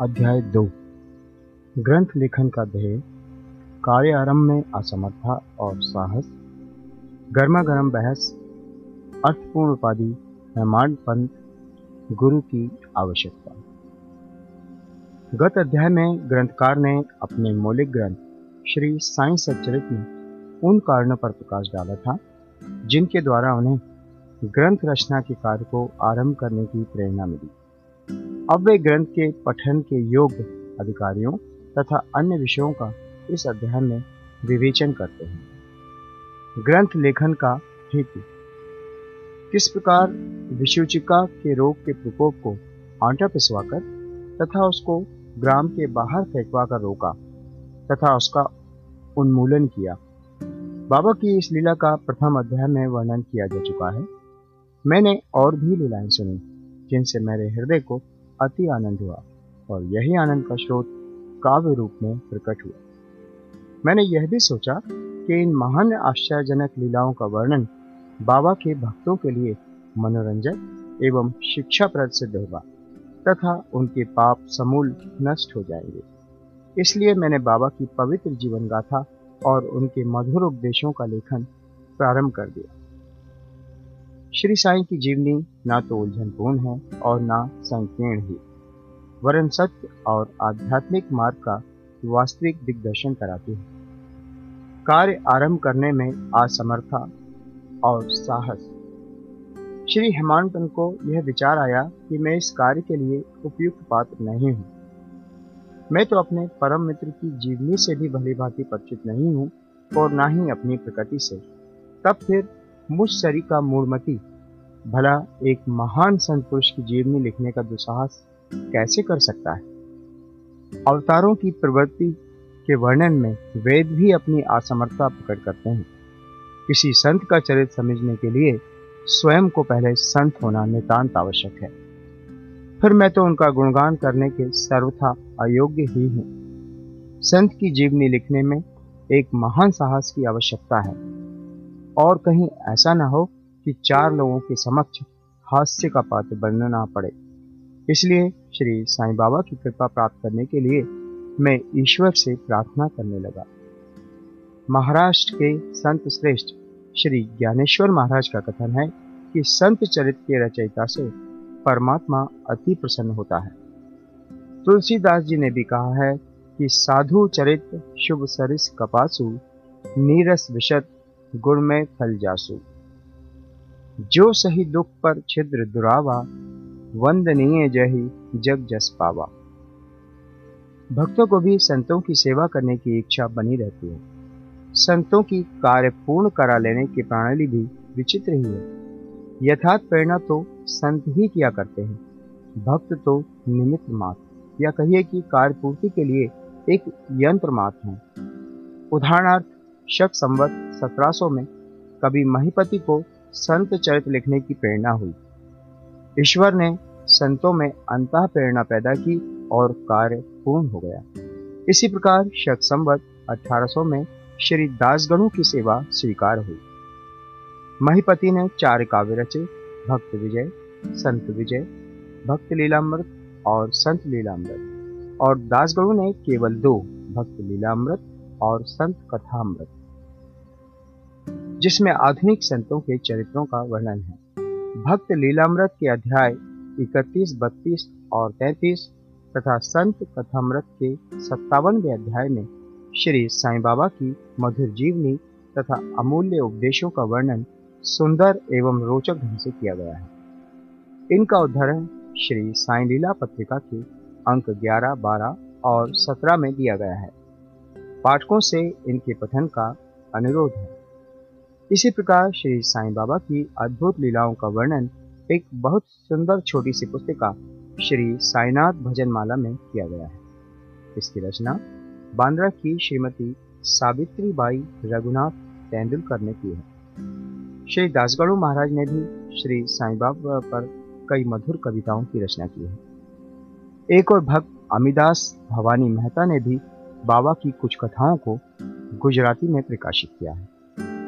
अध्याय दो। ग्रंथ लेखन का ध्येय, कार्य आरंभ में असमर्था और साहस गर्मा गर्म बहस, अर्थपूर्ण उपाधि हेमांड पंथ, गुरु की आवश्यकता। गत अध्याय में ग्रंथकार ने अपने मौलिक ग्रंथ, श्री साई सच्चरित में उन कारणों पर प्रकाश डाला था, जिनके द्वारा उन्हें ग्रंथ रचना के कार्य को आरंभ करने की प्रेरणा मिली। वे ग्रंथ के पठन के योग्य अधिकारियों तथा अन्य विषयों का इस अध्ययन में विवेचन करते हैं। ग्रंथ लेखन का हेतु। किस प्रकार विषुचिका के रोग के प्रकोप को आटा पिसवाकर तथा उसको ग्राम के बाहर फेंकवा कर रोका तथा उसका उन्मूलन किया। बाबा की इस लीला का प्रथम अध्याय में वर्णन किया जा चुका है। मैंने और भी लीलाएँ सुनी, जिनसे मेरे हृदय को अति आनंद हुआ और यही आनंद का स्रोत काव्य रूप में प्रकट हुआ। मैंने यह भी सोचा कि इन महान आश्चर्यजनक लीलाओं का वर्णन बाबा के भक्तों के लिए मनोरंजक एवं शिक्षाप्रद सिद्ध होगा तथा उनके पाप समूल नष्ट हो जाएँगे। इसलिए मैंने बाबा की पवित्र जीवन गाथा और उनके मधुर उपदेशों का लेखन प्रारंभ कर दिया। श्री साई की जीवनी ना तो उलझनपूर्ण है और ना संकीर्ण ही। वरन सत्य और आध्यात्मिक मार्ग का वास्तविक दिग्दर्शन कराती है। कार्य आरंभ करने में असमर्था और साहस। श्री हेमांतन को यह विचार आया कि मैं इस कार्य के लिए उपयुक्त पात्र नहीं हूँ। मैं तो अपने परम मित्र की जीवनी से भी भली भांति परिचित नहीं हूँ और ना ही अपनी प्रकृति से। तब फिर मुझ शरीर का मूर्मति भला एक महान संत पुरुष की जीवनी लिखने का दुसाहस कैसे कर सकता है? अवतारों की प्रवृत्ति के वर्णन में वेद भी अपनी असमर्थता प्रकट करते हैं। किसी संत का चरित्र समझने के लिए स्वयं को पहले संत होना नितांत आवश्यक है। फिर मैं तो उनका गुणगान करने के सर्वथा अयोग्य ही हूँ। संत की जीवनी लिखने में एक महान साहस की आवश्यकता है। और कहीं ऐसा ना हो कि चार लोगों के समक्ष हास्य का पात्र बनना ना पड़े। इसलिए श्री साईं बाबा की कृपा प्राप्त करने के लिए मैं ईश्वर से प्रार्थना करने लगा। महाराष्ट्र के संत श्रेष्ठ श्री ज्ञानेश्वर महाराज का कथन है कि संत चरित्र के रचयिता से परमात्मा अति प्रसन्न होता है। तुलसीदास जी ने भी कहा है कि साधु चरित्र शुभ सरिस कपासु नीरस विशद गुण में फल जासु। जो सही दुख पर छिद्र दुरावा, वंदनीय जही जग जस पावा। भक्तों को भी संतों की सेवा करने की इच्छा बनी रहती है। संतों की कार्य पूर्ण करा लेने की प्रणाली भी विचित्र ही है। यथार्थ प्रेरणा तो संत ही किया करते हैं। भक्त तो निमित्त मात्र, या कहिए कि कार्य पूर्ति के लिए एक यंत्र मात्र है। उदाहरणार्थ, शक संवत 1700 में कभी महिपति को संत चरित्र लिखने की प्रेरणा हुई। ईश्वर ने संतों में अंत प्रेरणा पैदा की और कार्य पूर्ण हो गया। इसी प्रकार शक संवत 1800 में श्री दासगणों की सेवा स्वीकार हुई। महिपति ने चार काव्य रचे, भक्त विजय, संत विजय, भक्त लीलामृत और संत लीलामृत। और दासगणु ने केवल दो, भक्त लीलामृत और संत कथामृत। जिसमें आधुनिक संतों के चरित्रों का वर्णन है। भक्त लीलामृत के अध्याय 31, 32 और 33 तथा संत कथामृत के सत्तावनवे अध्याय में श्री साईं बाबा की मधुर जीवनी तथा अमूल्य उपदेशों का वर्णन सुंदर एवं रोचक ढंग से किया गया है। इनका उदाहरण श्री साई लीला पत्रिका के अंक 11, 12 और 17 में दिया गया है। पाठकों से इनके पठन का अनुरोध है। इसी प्रकार श्री साईं बाबा की अद्भुत लीलाओं का वर्णन एक बहुत सुंदर छोटी सी पुस्तिका श्री साईनाथ भजन माला में किया गया है। इसकी रचना बांद्रा की श्रीमती सावित्री बाई रघुनाथ तेंदुलकर ने की है। श्री दासगढ़ू महाराज ने भी श्री साईं बाबा पर कई मधुर कविताओं की रचना की है। एक और भक्त अमिदास भवानी मेहता ने भी बाबा की कुछ कथाओं को गुजराती में प्रकाशित किया है।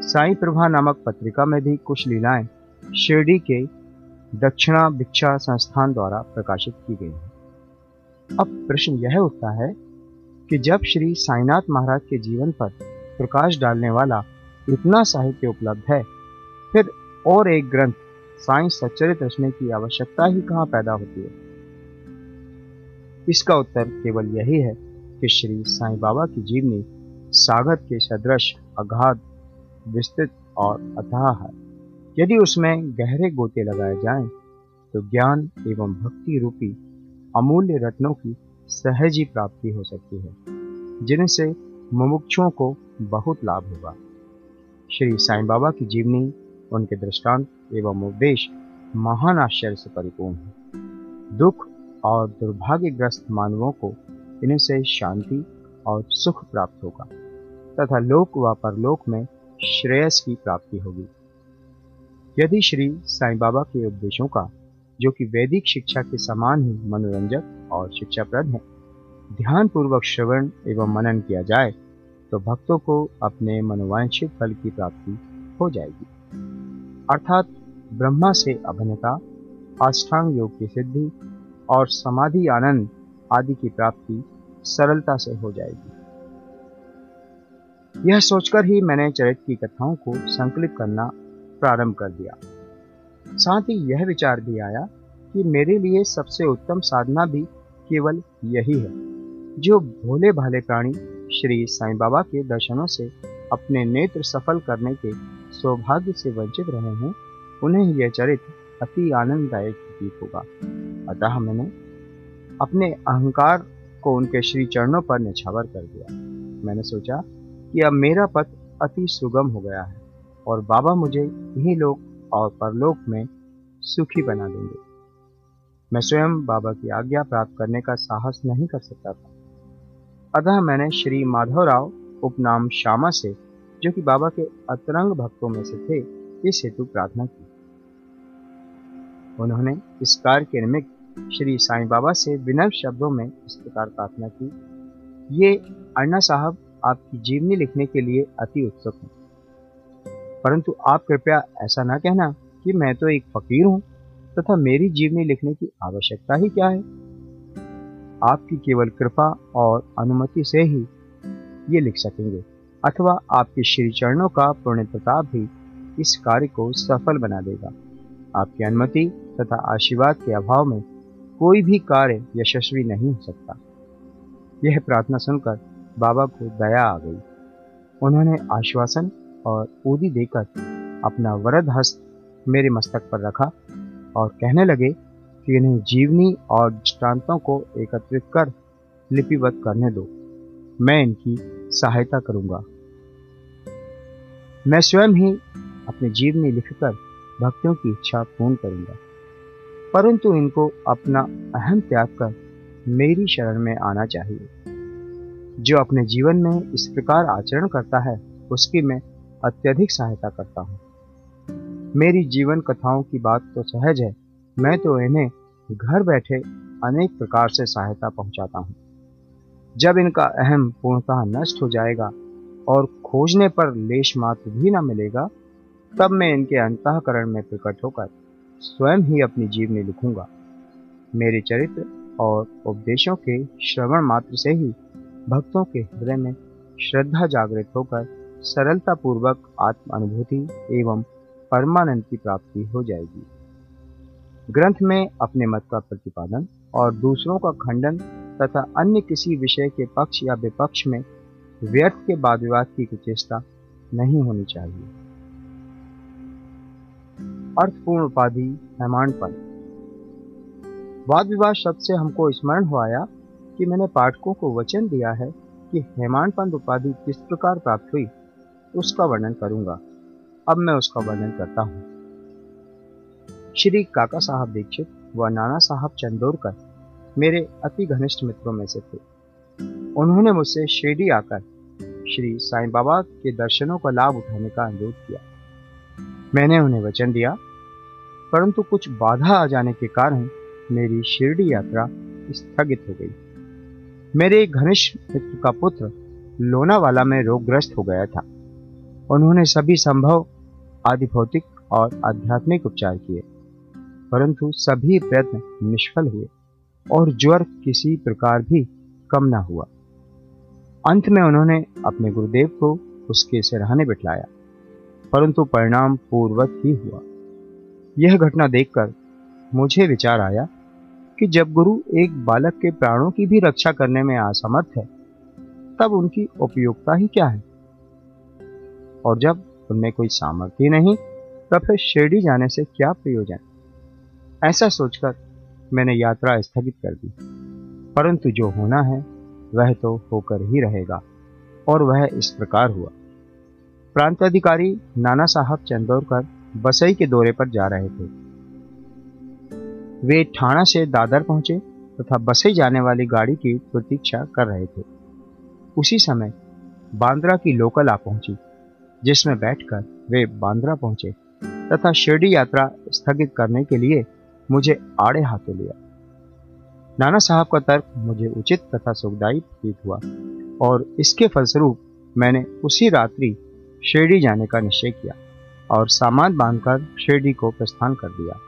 साई प्रभा नामक पत्रिका में भी कुछ लीलाएँ शिरडी के दक्षिणा भिक्षा संस्थान द्वारा प्रकाशित की गई हैं। अब प्रश्न यह उठता है कि जब श्री साईनाथ महाराज के जीवन पर प्रकाश डालने वाला इतना साहित्य उपलब्ध है, फिर और एक ग्रंथ साई सच्चरित रचने की आवश्यकता ही कहाँ पैदा होती है? इसका उत्तर केवल यही है कि श्री साईं बाबा की जीवनी सागर के सदृश अगाध विस्तृत और अथाह है। यदि उसमें गहरे गोते लगाए जाएँ, तो ज्ञान एवं भक्ति रूपी अमूल्य रत्नों की सहज ही प्राप्ति हो सकती है जिनसे मुमुक्षुओं को बहुत लाभ होगा। श्री साईं बाबा की जीवनी उनके दृष्टांत एवं उपदेश महान आश्चर्य से परिपूर्ण है। दुख और दुर्भाग्यग्रस्त मानवों को इनसे शांति और सुख प्राप्त होगा तथा लोक व परलोक में श्रेयस की प्राप्ति होगी। यदि श्री साईं बाबा के उपदेशों का, जो कि वैदिक शिक्षा के समान ही मनोरंजक और शिक्षाप्रद है ध्यान पूर्वक श्रवण एवं मनन किया जाए तो भक्तों को अपने मनोवांछित फल की प्राप्ति हो जाएगी। अर्थात ब्रह्मा से अभिन्नता, अष्टांग योग की सिद्धि और समाधि आनंद आदि की प्राप्ति सरलता से हो जाएगी। यह सोचकर ही मैंने चरित्र की कथाओं को संकलित करना प्रारंभ कर दिया। साथ ही यह विचार भी आया कि मेरे लिए सबसे उत्तम साधना भी केवल यही है, जो भोले भाले प्राणी श्री साईं बाबा के दर्शनों से अपने नेत्र सफल करने के सौभाग्य से वंचित रहे हैं, उन्हें यह चरित्र अति आनंददायक प्रतीत होगा। अतः मैंने अपने अहंकार को उनके श्री चरणों पर निछावर कर दिया। मैंने सोचा कि अब मेरा पथ अति सुगम हो गया है और बाबा मुझे यही लोक और परलोक में सुखी बना देंगे। मैं स्वयं बाबा की आज्ञा प्राप्त करने का साहस नहीं कर सकता था। अतः मैंने श्री माधवराव उपनाम श्यामा से, जो कि बाबा के अतरंग भक्तों में से थे, इस हेतु प्रार्थना की। उन्होंने इस कार्य के निमित्त श्री साईं बाबा से विनम्र शब्दों में इस प्रकार प्रार्थना की। ये अन्ना साहब आपकी जीवनी लिखने के लिए अति उत्सुक हूँ। परंतु आप कृपया ऐसा ना कहना कि मैं तो एक फकीर हूँ, तथा मेरी जीवनी लिखने की आवश्यकता ही क्या है? आपकी केवल कृपा और अनुमति से ही ये लिख सकेंगे, अथवा आपके श्री चरणों का पुण्य प्रताप भी इस कार्य को सफल बना देगा। आपकी अनुमति तथा आशीर्वाद के अभाव में कोई भी कार्य यशस्वी नहीं हो सकता। यह प्रार्थना सुनकर बाबा को दया आ गई। उन्होंने आश्वासन और ऊदी देकर अपना वरद हस्त मेरे मस्तक पर रखा और कहने लगे कि इन्हें जीवनी और दृष्टांतों को एकत्रित कर लिपिबद्ध करने दो। मैं इनकी सहायता करूँगा। मैं स्वयं ही अपनी जीवनी लिखकर भक्तों की इच्छा पूर्ण करूँगा। परंतु इनको अपना अहम त्याग कर मेरी शरण में आना चाहिए। जो अपने जीवन में इस प्रकार आचरण करता है, उसकी मैं अत्यधिक सहायता करता हूँ। मेरी जीवन कथाओं की बात तो सहज है, मैं तो इन्हें घर बैठे अनेक प्रकार से सहायता पहुंचाता हूँ। जब इनका अहम पूर्णतः नष्ट हो जाएगा और खोजने पर लेश मात्र भी न मिलेगा, तब मैं इनके अंतकरण में प्रकट होकर स्वयं ही अपनी जीवनी लिखूँगा। मेरे चरित्र और उपदेशों के श्रवण मात्र से ही भक्तों के हृदय में श्रद्धा जागृत होकर सरलता पूर्वक आत्म अनुभूति एवं परमानंद की प्राप्ति हो जाएगी। ग्रंथ में अपने मत का प्रतिपादन और दूसरों का खंडन तथा अन्य किसी विषय के पक्ष या विपक्ष में व्यर्थ के वाद विवाद की चेष्टा नहीं होनी चाहिए। अर्थपूर्ण उपाधि हेमानपन वाद विवाद शब्द से हमको स्मरण हो आया कि मैंने पाठकों को वचन दिया है कि हेमानपंत उपाधि किस प्रकार प्राप्त हुई, उसका वर्णन करूँगा। अब मैं उसका वर्णन करता हूँ। श्री काका साहब दीक्षित व नाना साहब चंदोरकर मेरे अति घनिष्ठ मित्रों में से थे। उन्होंने मुझसे शिरडी आकर श्री साईं बाबा के दर्शनों का लाभ उठाने का अनुरोध किया। मैंने उन्हें वचन दिया, परंतु कुछ बाधा आ जाने के कारण मेरी शिरडी यात्रा स्थगित हो गई। मेरे घनिष्ठ मित्र का पुत्र लोनावाला में रोगग्रस्त हो गया था। उन्होंने सभी संभव आदि भौतिक और आध्यात्मिक उपचार किए, परंतु सभी प्रयत्न निष्फल हुए और ज्वर किसी प्रकार भी कम ना हुआ। अंत में उन्होंने अपने गुरुदेव को उसके सिरहाने बिठलाया, परंतु परिणाम पूर्वक ही हुआ। यह घटना देखकर मुझे विचार आया कि जब गुरु एक बालक के प्राणों की भी रक्षा करने में असमर्थ है, तब उनकी उपयोगिता ही क्या है? और जब उनमें कोई सामर्थ्य नहीं, तब फिर शिरडी जाने से क्या प्रयोजन? ऐसा सोचकर मैंने यात्रा स्थगित कर दी। परंतु जो होना है, वह तो होकर ही रहेगा, और वह इस प्रकार हुआ। प्रांत अधिकारी नाना साहब चंदौरकर बसई के दौरे पर जा रहे थे। वे ठाणा से दादर पहुँचे तथा बसे जाने वाली गाड़ी की प्रतीक्षा कर रहे थे। उसी समय बांद्रा की लोकल आ पहुँची, जिसमें बैठकर वे बांद्रा पहुँचे तथा शिरडी यात्रा स्थगित करने के लिए मुझे आड़े हाथों लिया। नाना साहब का तर्क मुझे उचित तथा सुखदायी प्रतीत हुआ और इसके फलस्वरूप मैंने उसी रात्रि शिरडी जाने का निश्चय किया और सामान बांधकर शिरडी को प्रस्थान कर दिया।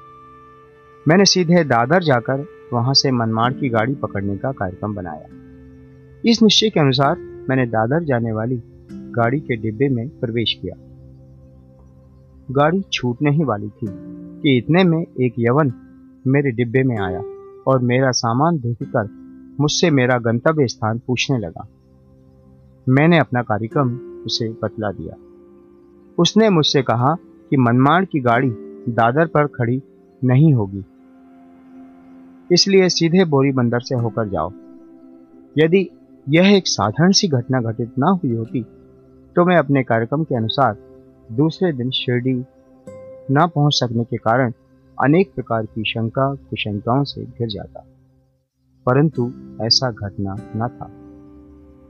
मैंने सीधे दादर जाकर वहाँ से मनमाड़ की गाड़ी पकड़ने का कार्यक्रम बनाया। इस निश्चय के अनुसार मैंने दादर जाने वाली गाड़ी के डिब्बे में प्रवेश किया। गाड़ी छूटने ही वाली थी कि इतने में एक यवन मेरे डिब्बे में आया और मेरा सामान देखकर मुझसे मेरा गंतव्य स्थान पूछने लगा। मैंने अपना कार्यक्रम उसे बतला दिया। उसने मुझसे कहा कि मनमाड़ की गाड़ी दादर पर खड़ी नहीं होगी। इसलिए सीधे बोरी बंदर से होकर जाओ। यदि यह एक साधारण सी घटना घटित ना हुई होती तो मैं अपने कार्यक्रम के अनुसार दूसरे दिन शिरडी न पहुँच सकने के कारण अनेक प्रकार की शंका, कुशंकाओं से घिर जाता। परंतु ऐसा घटना न था।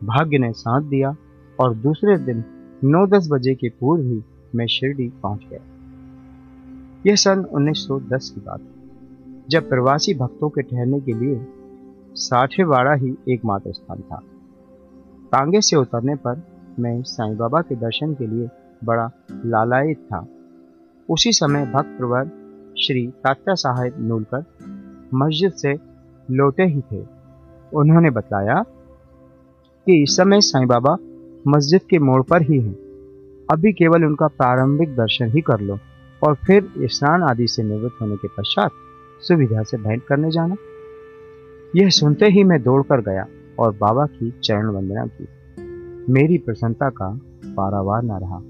भाग्य ने साथ दिया और दूसरे दिन 9-10 बजे के पूर्व ही मैं शिरडी पहुँच गया। यह सन 1910 की बात है। जब प्रवासी भक्तों के ठहरने के लिए साठेवाड़ा ही एकमात्र स्थान था। तांगे से उतरने पर मैं साईं बाबा के दर्शन के लिए बड़ा लालायित था। उसी समय भक्त प्रवर श्री तात्या साहेब नूलकर मस्जिद से लौटे ही थे। उन्होंने बताया कि इस समय साईं बाबा मस्जिद के मोड़ पर ही हैं। अभी केवल उनका प्रारंभिक दर्शन ही कर लो और फिर स्नान आदि से निवृत्त होने के पश्चात सुविधा से भेंट करने जाना। यह सुनते ही मैं दौड़कर गया और बाबा की चरण वंदना की। मेरी प्रसन्नता का पारावार न रहा।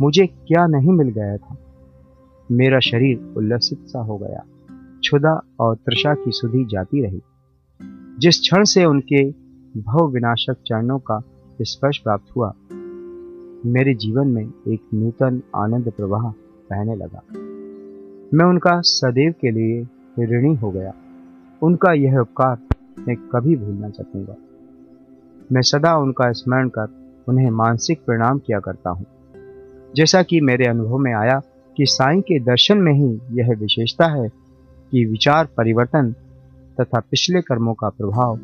मुझे क्या नहीं मिल गया था। मेरा शरीर उल्लसित सा हो गया। क्षुदा और तृषा की सुधि जाती रही। जिस क्षण से उनके भव विनाशक चरणों का स्पर्श प्राप्त हुआ, मेरे जीवन में एक नूतन आनंद प्रवाह बहने लगा। मैं उनका सदैव के लिए ऋणी हो गया। उनका यह उपकार मैं कभी भूल ना सकूँगा मैं सदा उनका स्मरण कर उन्हें मानसिक प्रणाम किया करता हूँ। जैसा कि मेरे अनुभव में आया कि साईं के दर्शन में ही यह विशेषता है कि विचार परिवर्तन तथा पिछले कर्मों का प्रभाव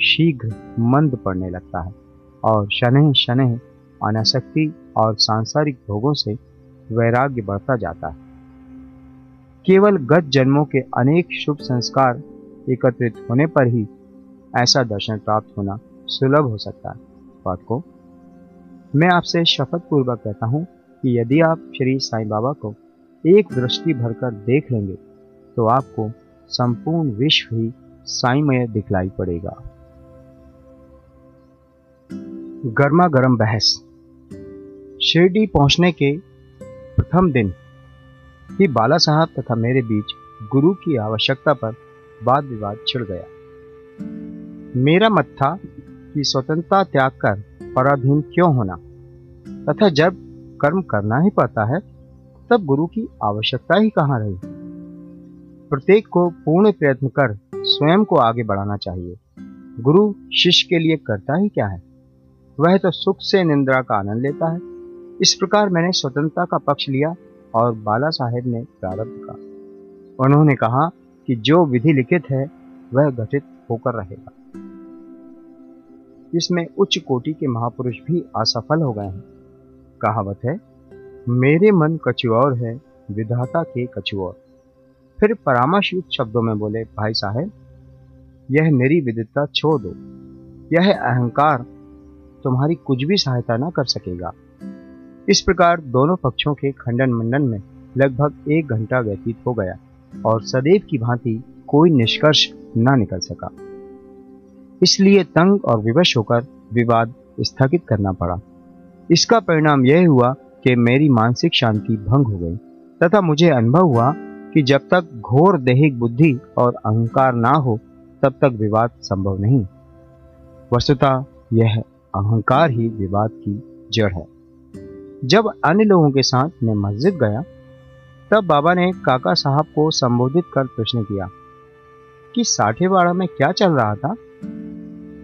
शीघ्र मंद पड़ने लगता है और शनह शनह अनासक्ति और सांसारिक भोगों से वैराग्य बढ़ता जाता है। केवल गत जन्मों के अनेक शुभ संस्कार एकत्रित होने पर ही ऐसा दर्शन प्राप्त होना सुलभ हो सकता है। बात को मैं आपसे शपथ पूर्वक कहता हूँ कि यदि आप श्री साईं बाबा को एक दृष्टि भरकर देख लेंगे तो आपको संपूर्ण विश्व ही साईमय दिखलाई पड़ेगा। गर्मा गर्म बहस। शिरडी पहुँचने के प्रथम दिन ही बाला साहब तथा मेरे बीच गुरु की आवश्यकता पर वाद विवाद छिड़ गया। मेरा मत था की स्वतंत्रता त्याग कर पराधीन क्यों होना? तथा जब कर्म करना ही पड़ता है, तब गुरु की आवश्यकता ही कहाँ रही? प्रत्येक को पूर्ण प्रयत्न कर स्वयं को आगे बढ़ाना चाहिए। गुरु शिष्य के लिए करता ही क्या है? वह तो सुख से निंद्रा का आनंद लेता है। इस प्रकार मैंने स्वतंत्रता का पक्ष लिया और बाला साहेब ने प्रारंभ का उन्होंने कहा कि जो विधि लिखित है, वह घटित होकर रहेगा। जिसमें उच्च कोटि के महापुरुष भी असफल हो गए हैं। कहावत है, मेरे मन कछुऔर है, विधाता के कछुऔर फिर परामर्श शब्दों में बोले, भाई साहेब, यह मेरी विदिता छोड़ दो। यह अहंकार तुम्हारी कुछ भी सहायता न कर सकेगा। इस प्रकार दोनों पक्षों के खंडन मंडन में लगभग एक घंटा व्यतीत हो गया और सदैव की भांति कोई निष्कर्ष न निकल सका। इसलिए तंग और विवश होकर विवाद स्थगित करना पड़ा। इसका परिणाम यह हुआ कि मेरी मानसिक शांति भंग हो गई, तथा मुझे अनुभव हुआ कि जब तक घोर दैहिक बुद्धि और अहंकार ना हो, तब तक विवाद संभव नहीं। वस्तुतः यह अहंकार ही विवाद की जड़ है। जब अन्य लोगों के साथ मैं मस्जिद गया, तब बाबा ने काका साहब को संबोधित कर प्रश्न किया, कि साठेवाड़ा में क्या चल रहा था?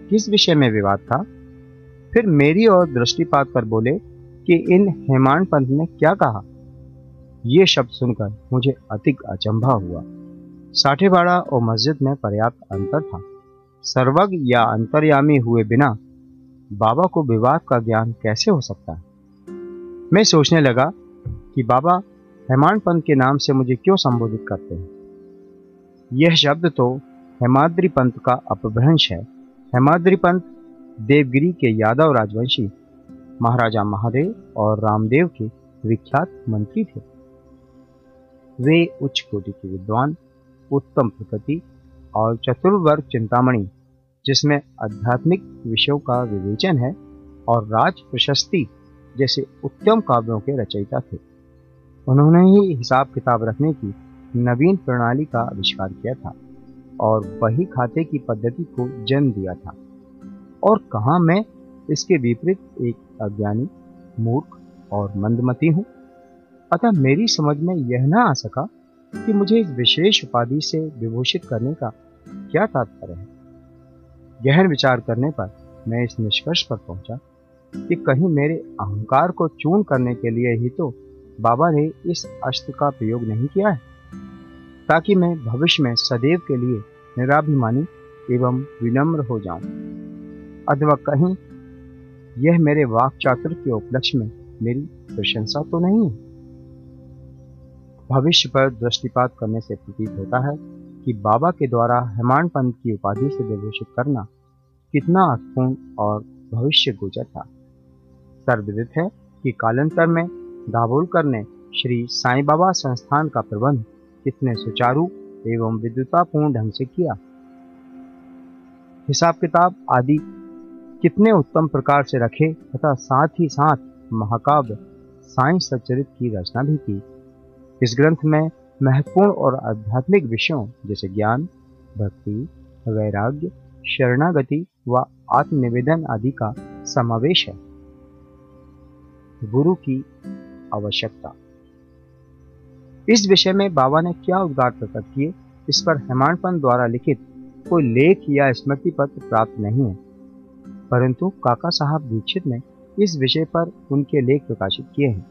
किस विषय में विवाद था? फिर मेरी ओर दृष्टिपात कर बोले कि इन हेमान पंत ने क्या कहा? ये शब्द सुनकर मुझे अधिक अचंभा हुआ। साठेवाड़ा और मस्जिद में पर्याप्त अंतर था। सर्वज्ञ या अंतर्यामी हुए बिना बाबा को विवाद का ज्ञान कैसे हो सकता है? मैं सोचने लगा कि बाबा हेमान पंत के नाम से मुझे क्यों संबोधित करते हैं? यह शब्द तो हेमाद्री पंत का अपभ्रंश है। हेमाद्री पंत देवगिरी के यादव राजवंशी, महाराजा महादेव और रामदेव के विख्यात मंत्री थे। वे उच्च कोटि के विद्वान, उत्तम प्रकृति और चतुर्वर्ग चिंतामणि, जिसमें आध्यात्मिक विषयों का विवेचन है और राज प्रशस्ति जैसे उत्तम काव्यों के रचयिता थे। उन्होंने ही हिसाब किताब रखने की नवीन प्रणाली का आविष्कार किया था और वही खाते की पद्धति को जन्म दिया था। और कहा मैं इसके विपरीत एक अज्ञानी, मूर्ख और मंदमती हूँ? अतः मेरी समझ में यह ना आ सका कि मुझे इस विशेष उपाधि से विभूषित करने का क्या तात्पर्य है। गहन विचार करने पर मैं इस निष्कर्ष पर पहुँचा कि कहीं मेरे अहंकार को चून करने के लिए ही तो बाबा ने इस अस्त्र का प्रयोग नहीं किया है। ताकि मैं भविष्य में सदैव के लिए निराभिमानी एवं विनम्र हो जाऊँ। अथवा कहीं यह मेरे वाक चातुर के उपलक्ष्य में मेरी प्रशंसा तो नहीं है। भविष्य पर दृष्टिपात करने से प्रतीत होता है कि बाबा के द्वारा हेमान पंथ की उपाधि से विभूषित करना कितना अर्थपूर्ण और भविष्य गोचर था। सर्वविदित है कि कालांतर में दाभोलकर ने श्री साईं बाबा संस्थान का प्रबंध कितने सुचारू एवं विद्युतापूर्ण ढंग से किया। हिसाब किताब आदि कितने उत्तम प्रकार से रखे तथा साथ ही साथ महाकाव्य साई सचरित की रचना भी की। इस ग्रंथ में महत्वपूर्ण और आध्यात्मिक विषयों जैसे ज्ञान, भक्ति, वैराग्य, शरणागति व आत्मनिवेदन आदि का समावेश है। गुरु की आवश्यकता। इस विषय में बाबा ने क्या उद्गार प्रकट किए, इस पर हेमानपन द्वारा लिखित कोई लेख या स्मृति पत्र प्राप्त नहीं है। परंतु काका साहब दीक्षित ने इस विषय पर उनके लेख प्रकाशित किए हैं।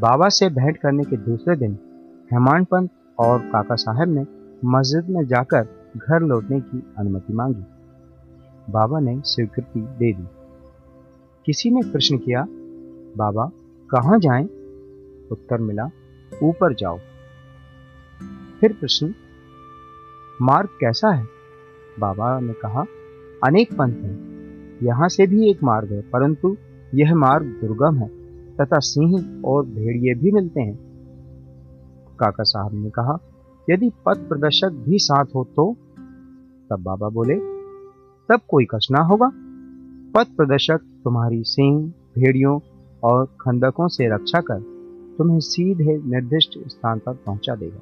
बाबा से भेंट करने के दूसरे दिन हेमान पंत और काका साहब ने मस्जिद में जाकर घर लौटने की अनुमति मांगी। बाबा ने स्वीकृति दे दी। किसी ने प्रश्न किया बाबा, कहाँ जाएँ? उत्तर मिला, ऊपर जाओ। फिर प्रश्न, मार्ग कैसा है? बाबा ने कहा, अनेक पंथ हैं। यहाँ से भी एक मार्ग है, परंतु यह मार्ग दुर्गम है, तथा सिंह और भेड़िए भी मिलते हैं। काका साहब ने कहा, यदि पथ प्रदर्शक भी साथ हो तो? तब बाबा बोले, तब कोई कष्ट ना होगा। पथ प्रदर्शक तुम्हारी सिंह, भेड़ियों और खंडकों से रक्षा कर तुम्हें सीधे निर्दिष्ट स्थान पर पहुँचा देगा।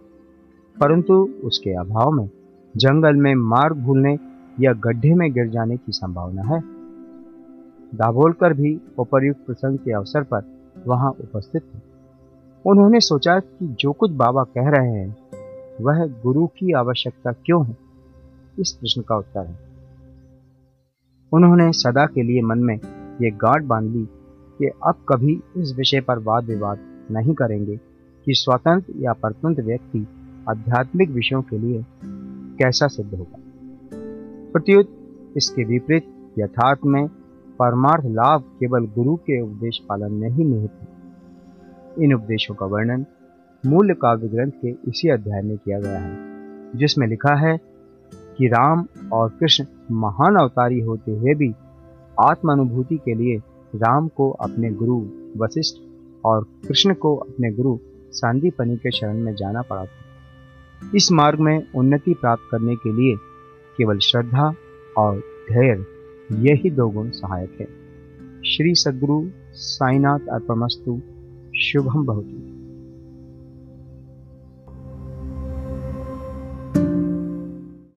परंतु उसके अभाव में जंगल में मार्ग भूलने या गड्ढे में गिर जाने की संभावना है। दाभोलकर भी उपर्युक्त प्रसंग के अवसर पर वहाँ उपस्थित थे। उन्होंने सोचा कि जो कुछ बाबा कह रहे हैं, वह गुरु की आवश्यकता क्यों है? इस प्रश्न का उत्तर है। उन्होंने सदा के लिए मन में यह गांठ बाँध ली कि अब कभी इस विषय पर वाद विवाद नहीं करेंगे कि स्वतंत्र या परतंत्र व्यक्ति आध्यात्मिक विषयों के लिए कैसा सिद्ध होगा। प्रत्युत, इसके विपरीत यथार्थ में परमार्थ लाभ केवल गुरु के उपदेश पालन में ही निहित है। इन उपदेशों का वर्णन मूल्य काव्य ग्रंथ के इसी अध्याय में किया गया है, जिसमें लिखा है कि राम और कृष्ण महान अवतारी होते हुए भी आत्मानुभूति के लिए राम को अपने गुरु वशिष्ठ और कृष्ण को अपने गुरु सांदीपनी के शरण में जाना पड़ा था। इस मार्ग में उन्नति प्राप्त करने के लिए केवल श्रद्धा और धैर्य यही दो गुण सहायक है। श्री सदगुरु साईनाथ अर्पमस्तु, शुभम बहुतु